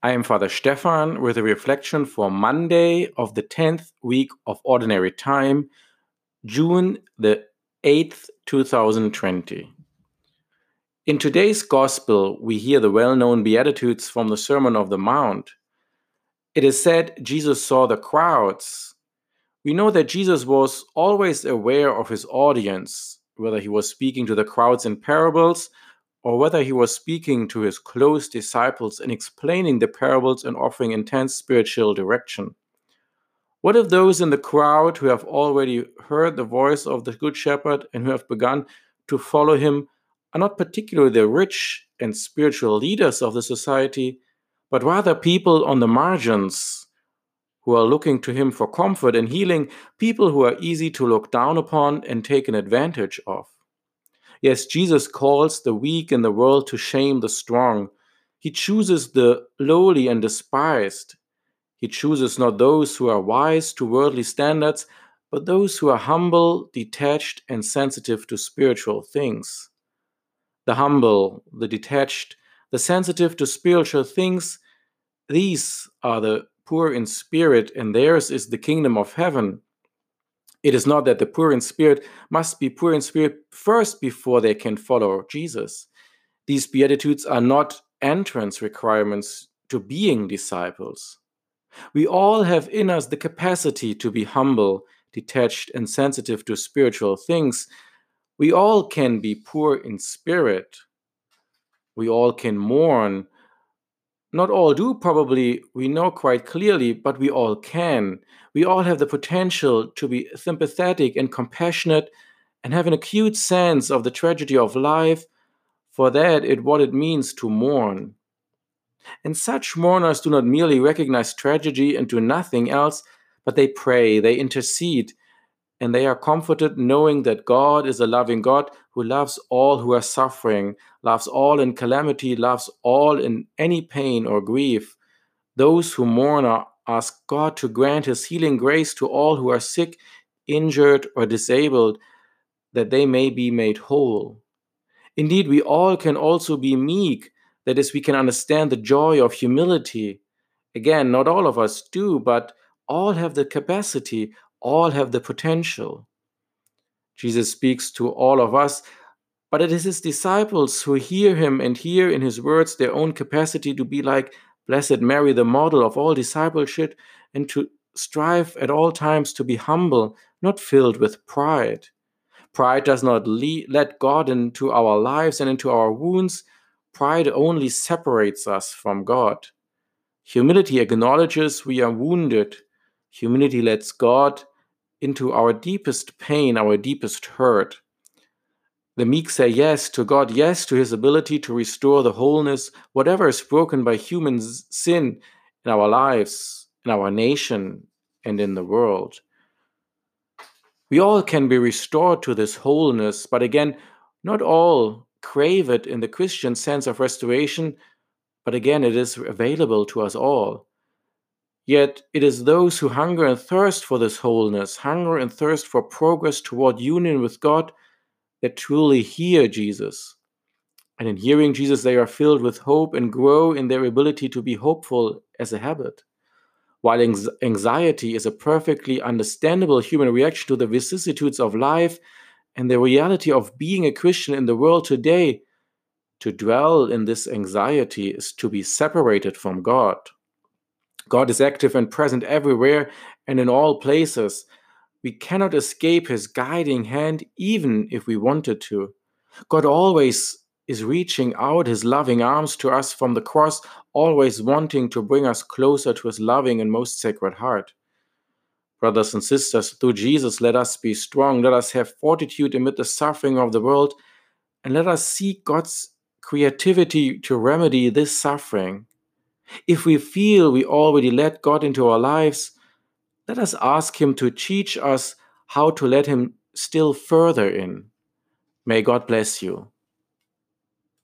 I am Father Stefan with a reflection for Monday of the 10th week of Ordinary Time, June the 8th, 2020. In today's Gospel, we hear the well known Beatitudes from the Sermon of the Mount. It is said Jesus saw the crowds. We know that Jesus was always aware of his audience, whether he was speaking to the crowds in parables or whether he was speaking to his close disciples and explaining the parables and offering intense spiritual direction. What if those in the crowd who have already heard the voice of the Good Shepherd and who have begun to follow him are not particularly the rich and spiritual leaders of the society, but rather people on the margins who are looking to him for comfort and healing, people who are easy to look down upon and taken advantage of? Yes, Jesus calls the weak in the world to shame the strong. He chooses the lowly and despised. He chooses not those who are wise to worldly standards, but those who are humble, detached, and sensitive to spiritual things. The humble, the detached, the sensitive to spiritual things, these are the poor in spirit, and theirs is the kingdom of heaven. It is not that the poor in spirit must be poor in spirit first before they can follow Jesus. These Beatitudes are not entrance requirements to being disciples. We all have in us the capacity to be humble, detached, and sensitive to spiritual things. We all can be poor in spirit. We all can mourn not all do, probably, we know quite clearly, but we all can. We all have the potential to be sympathetic and compassionate and have an acute sense of the tragedy of life, for that it what it means to mourn. And such mourners do not merely recognize tragedy and do nothing else, but they pray, they intercede, and they are comforted knowing that God is a loving God who loves all who are suffering, loves all in calamity, loves all in any pain or grief. Those who mourn ask God to grant his healing grace to all who are sick, injured, or disabled, that they may be made whole. Indeed, we all can also be meek, that is, we can understand the joy of humility. Again, not all of us do, but all have the capacity, all have the potential. Jesus speaks to all of us, but it is his disciples who hear him and hear in his words their own capacity to be like Blessed Mary, the model of all discipleship, and to strive at all times to be humble, not filled with pride. Pride does not let God into our lives and into our wounds. Pride only separates us from God. Humility acknowledges we are wounded. Humility lets God into our deepest pain, our deepest hurt. The meek say yes to God, yes to his ability to restore the wholeness, whatever is broken by human sin in our lives, in our nation, and in the world. We all can be restored to this wholeness, but again, not all crave it in the Christian sense of restoration, but again, it is available to us all. Yet it is those who hunger and thirst for this wholeness, hunger and thirst for progress toward union with God, that truly hear Jesus. And in hearing Jesus, they are filled with hope and grow in their ability to be hopeful as a habit. While anxiety is a perfectly understandable human reaction to the vicissitudes of life and the reality of being a Christian in the world today, to dwell in this anxiety is to be separated from God. God is active and present everywhere and in all places. We cannot escape his guiding hand even if we wanted to. God always is reaching out his loving arms to us from the cross, always wanting to bring us closer to his loving and most sacred heart. Brothers and sisters, through Jesus, let us be strong, let us have fortitude amid the suffering of the world, and let us seek God's creativity to remedy this suffering. If we feel we already let God into our lives, let us ask Him to teach us how to let Him still further in. May God bless you.